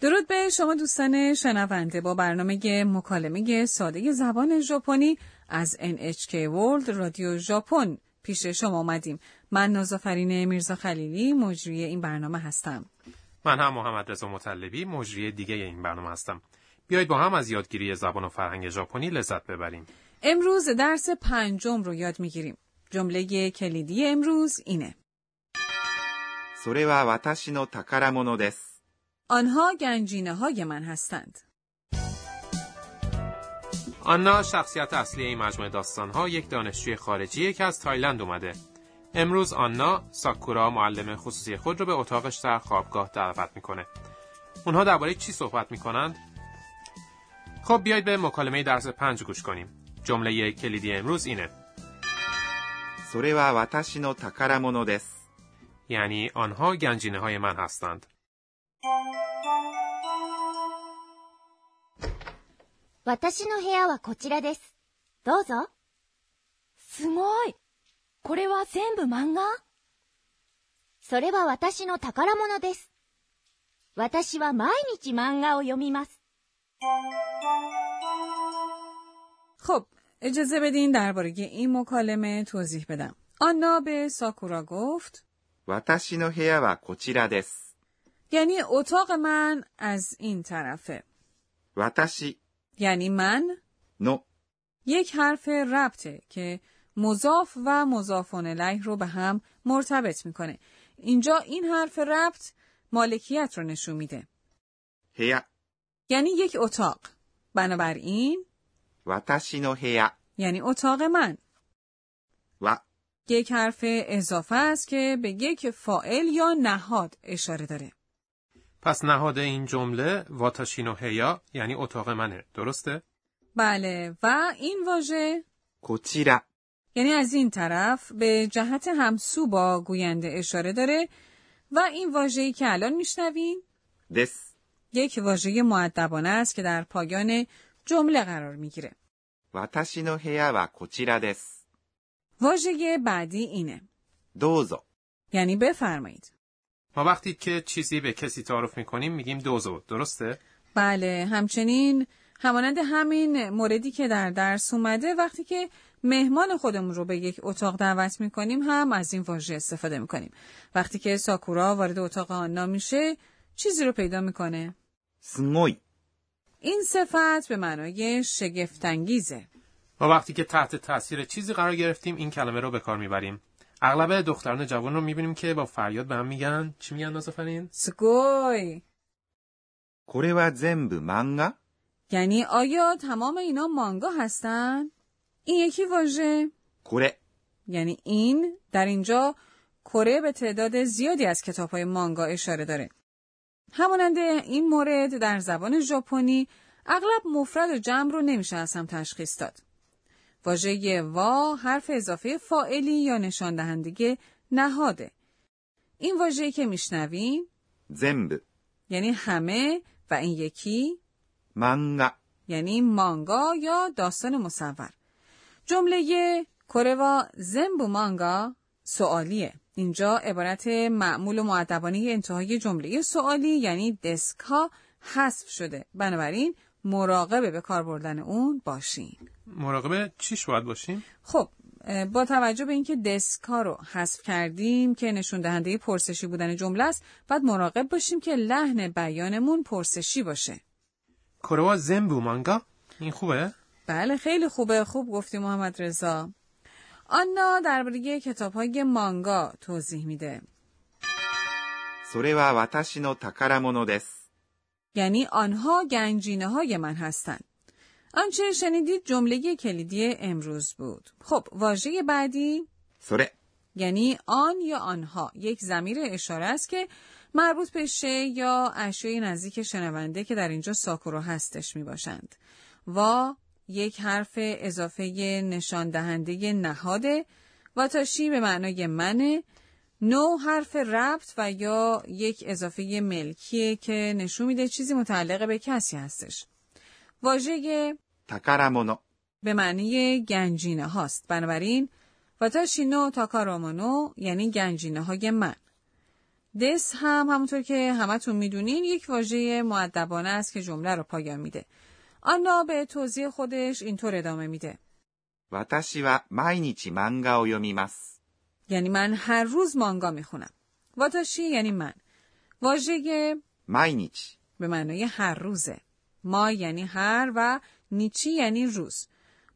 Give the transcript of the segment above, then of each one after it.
درود به شما دوستان شنونده با برنامه مکالمه ساده زبان ژاپنی از NHK World رادیو ژاپن پیش شما آمدیم. من نازافرین میرزا خلیلی مجری این برنامه هستم. من هم محمد رضا مطلبی مجری دیگه این برنامه هستم. بیایید با هم از یادگیری زبان و فرهنگ ژاپنی لذت ببریم. امروز درس پنجم رو یاد میگیریم. جمله کلیدی امروز اینه. それは私の宝物です。 آنها گنجینه های من هستند. آنا شخصیت اصلی این مجموعه داستانها یک دانشجوی خارجیه که از تایلند اومده. امروز آنا ساکورا معلم خصوصی خود رو به اتاقش در خوابگاه دعوت میکنه. اونها درباره چی صحبت میکنند؟ خب بیایید به مکالمه درس پنج گوش کنیم. جمله کلیدی امروز اینه. それは私の宝物です。 یعنی آنها گنجینه های من هستند. 私の部屋はこちらです。どうぞ。すごい。これは全部漫画それは私の宝物です。私は毎日漫画を読みます。 خب اجازه بدین درباره این مکالمه توضیح بدم. آنا به ساکورا گفت 私の部屋はこちらです。 یعنی اتاق من از این طرفه. 私 یعنی من؟ نو یک حرف ربطه که مضاف و مضافون الیه رو به هم مرتبط می‌کنه. اینجا این حرف ربط مالکیت رو نشون میده. هیا یعنی یک اتاق. بنابراین واتاشی نو هیا یعنی اتاق من. و یک حرف اضافه است که به یک فائل یا نهاد اشاره داره. پس نهاد این جمله واتاشینو هیا یعنی اتاق منه درسته؟ بله و این واژه کوچیرا یعنی از این طرف به جهت همسو با گوینده اشاره داره و این واژه‌ای که الان میشنوین دس یک واژه معدبانه است که در پایان جمله قرار می‌گیره. واتاشینو هیا وا کوچیرا دس واژه بعدی اینه. دوزو یعنی بفرمایید. ما وقتی که چیزی به کسی تعارف می‌کنیم میگیم دوزو. درسته؟ بله همچنین همانند همین موردی که در درس اومده وقتی که مهمان خودمون رو به یک اتاق دعوت می‌کنیم هم از این واژه استفاده می‌کنیم. وقتی که ساکورا وارد اتاق آنا میشه چیزی رو پیدا می‌کنه. سموی این صفت به معنای شگفتانگیزه. ما وقتی که تحت تاثیر چیزی قرار گرفتیم این کلمه رو به کار می‌بریم. اغلب دختران جوان رو میبینیم که با فریاد به هم میگن چی میگن نازافرین؟ سگوی これは全部漫画 یعنی آیا تمام اینا مانگا هستن؟ این یکی واژه これ。 یعنی این در اینجا کره به تعداد زیادی از کتاب های مانگا اشاره داره. همانند این مورد در زبان ژاپنی اغلب مفرد و جمع رو نمیشه از هم تشخیص داد. واژه وا حرف اضافه فائلی یا نشان دهنده نهاده. این واژه که میشنویم زنب یعنی همه و این یکی مانگا یعنی مانگا یا داستان مصور. جمله کروا زنب مانگا سوالیه. اینجا عبارت معمول و معدبانه انتهای جمله سوالی یعنی دسکا حذف شده. بنابراین مراقبه به کار بردن اون باشین. مراقب چیش باید باشیم؟ خب با توجه به اینکه دسکا رو حذف کردیم که نشون دهنده پرسشی بودن جمله است بعد مراقب باشیم که لحن بیانمون پرسشی باشه. کروا زنبو مانگا؟ این خوبه؟ بله خیلی خوبه. خوب گفتی محمد رضا. آنا درباره کتاب های مانگا توضیح میده. یعنی آنها گنجینه های من هستند. آنچه شنیدید جمله کلیدی امروز بود خب واژه بعدی それ。یعنی آن یا آنها یک زمیر اشاره است که مربوط به شی یا اشیای نزدیک شنونده که در اینجا ساکورو هستش می باشند. و یک حرف اضافه نشان دهنده نهاده و تا شی به معنای منه نو حرف ربط و یا یک اضافه ملکیه که نشون میده چیزی متعلق به کسی هستش. واژه تکرمونو. به معنی گنجینه هاست. بنابراین واتاشی نو تاکارامونو یعنی گنجینه های من. دس هم همونطور که همتون می‌دونین یک واژه معدبانه است که جمله رو پایان میده. آنا به توضیح خودش اینطور ادامه میده. واتاشی و ماینیچی مانگا او یومیماس. یعنی من هر روز مانگا می‌خونم. واتاشی یعنی من. واژه ماینیچ. به معنای هر روزه. ما یعنی هر و نیچی یعنی روز.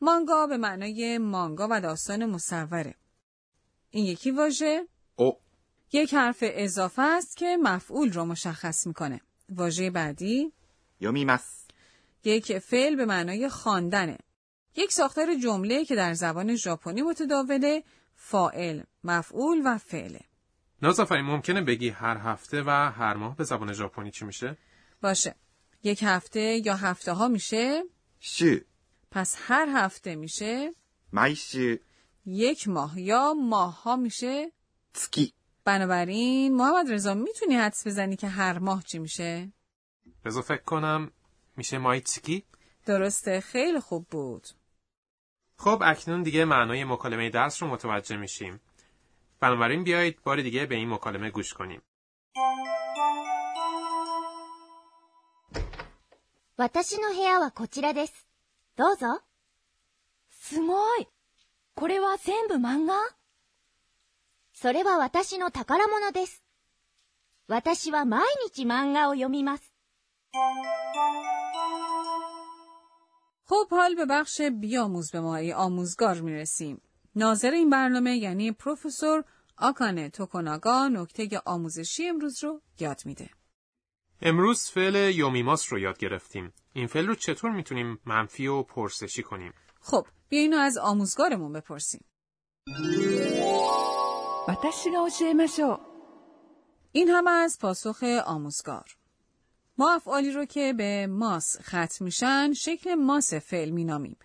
مانگا به معنای مانگا و داستان مصوره. این یکی واژه. او. یک حرف اضافه است که مفعول رو مشخص می‌کنه. واژه بعدی. یومیمس یک فعل به معنای خواندنه. یک ساختار جمله که در زبان ژاپنی متداوله فاعل مفعول و فعله فای ممکنه بگی هر هفته و هر ماه به زبان ژاپنی چی میشه؟ باشه. یک هفته یا هفته ها میشه. شو. پس هر هفته میشه مایشو یک ماه یا ماه ها میشه تسکی. بنابراین محمد رضا می‌تونی حدس بزنی که هر ماه چی میشه؟ رضا فکر کنم میشه مایتسکی؟ درسته خیلی خوب بود. خب اکنون دیگه معنای مکالمه درس رو متوجه میشیم. بنابراین بیایید بار دیگه به این مکالمه گوش کنیم. 私の部屋はこちらです。どうぞ。すごい。これは全部漫画それは私の宝物です。私は毎日漫画を読みます。 خب حال به بخش بیاموز به ما ای آموزگار میرسیم. ناظر این برنامه یعنی پروفسور آکانه توکوناگا نکته آموزشی امروز رو یاد میده. امروز فعل یومیماس رو یاد گرفتیم. این فعل رو چطور می‌تونیم منفی و پرسشی کنیم؟ خب، بیا اینو از آموزگارمون بپرسیم. این هم از پاسخ آموزگار. ما افعالی رو که به ماس ختم میشن شکل ماس فعل مینامیم.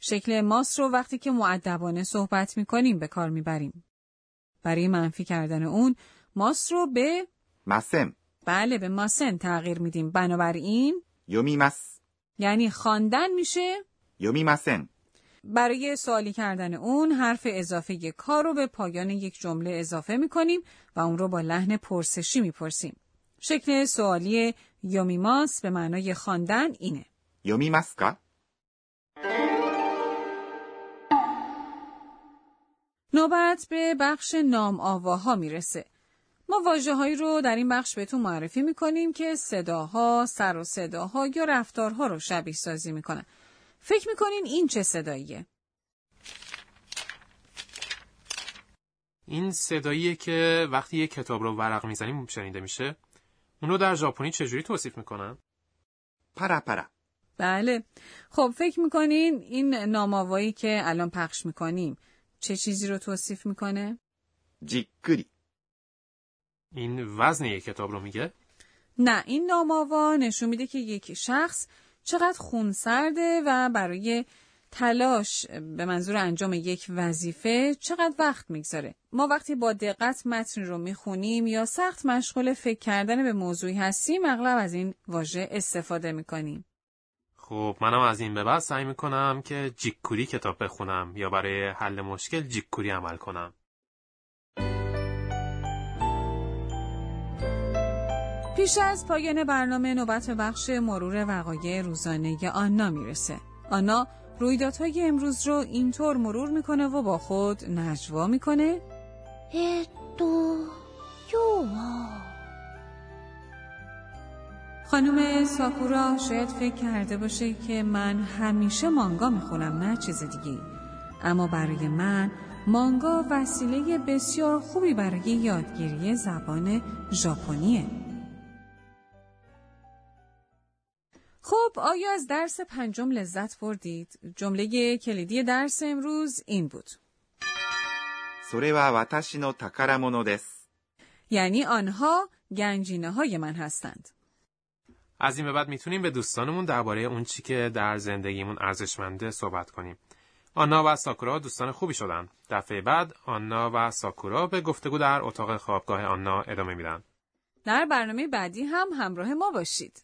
شکل ماس رو وقتی که معدبانه صحبت می‌کنیم به کار می‌بریم. برای منفی کردن اون ماس رو به مسم بله به ماسن تغییر میدیم. بنابراین؟ یومیمس یعنی خواندن میشه؟ یومیمسن برای سوالی کردن اون حرف اضافه کار رو به پایان یک جمله اضافه می‌کنیم و اون رو با لحن پرسشی می‌پرسیم. شکل سوالی یومیماس به معنای خواندن اینه. یومیماس کا نوبت به بخش نام آواها می‌رسه. ما واجه هایی رو در این بخش بهتون معرفی می‌کنیم که صداها، سر و صداها یا رفتارها رو شبیه سازی می‌کنن. فکر می‌کنین این چه صداییه؟ این صداییه که وقتی یه کتاب رو ورق می‌زنیم شنیده میشه اون رو در ژاپنی چجوری توصیف می‌کنن؟ پرا پرا بله خب فکر می‌کنین این ناماوایی که الان پخش می‌کنیم چه چیزی رو توصیف می‌کنه؟ جیکری این وزن یک کتاب رو میگه؟ نه این نامآوا نشون میده که یک شخص چقدر خونسرده و برای تلاش به منظور انجام یک وظیفه چقدر وقت می‌گذاره ما وقتی با دقت متن رو می‌خونیم یا سخت مشغول فکر کردن به موضوعی هستیم اغلب از این واژه استفاده می‌کنیم خب منم از این به بعد سعی می‌کنم که جیکوری کتاب بخونم یا برای حل مشکل جیکوری عمل کنم. پیش از پایان برنامه نوبت بخش مرور وقایع روزانه آنا می‌رسه. آنا رویدادهای امروز رو اینطور مرور می‌کنه و با خود نجوا می‌کنه. اتو یو خانم ساکورا شاید فکر کرده باشه که من همیشه مانگا می‌خونم نه چیز دیگه اما برای من مانگا وسیله بسیار خوبی برای یادگیری زبان ژاپنیه. خب آیا از درس پنجم لذت بردید؟ جمله کلیدی درس امروز این بود それは私の宝物です。 یعنی آنها گنجینه های من هستند از این به بعد میتونیم به دوستانمون درباره اون چی که در زندگیمون ارزشمنده صحبت کنیم. آنا و ساکورا دوستان خوبی شدن. دفعه بعد آنا و ساکورا به گفتگو در اتاق خوابگاه آنا ادامه میدن. در برنامه بعدی هم همراه ما باشید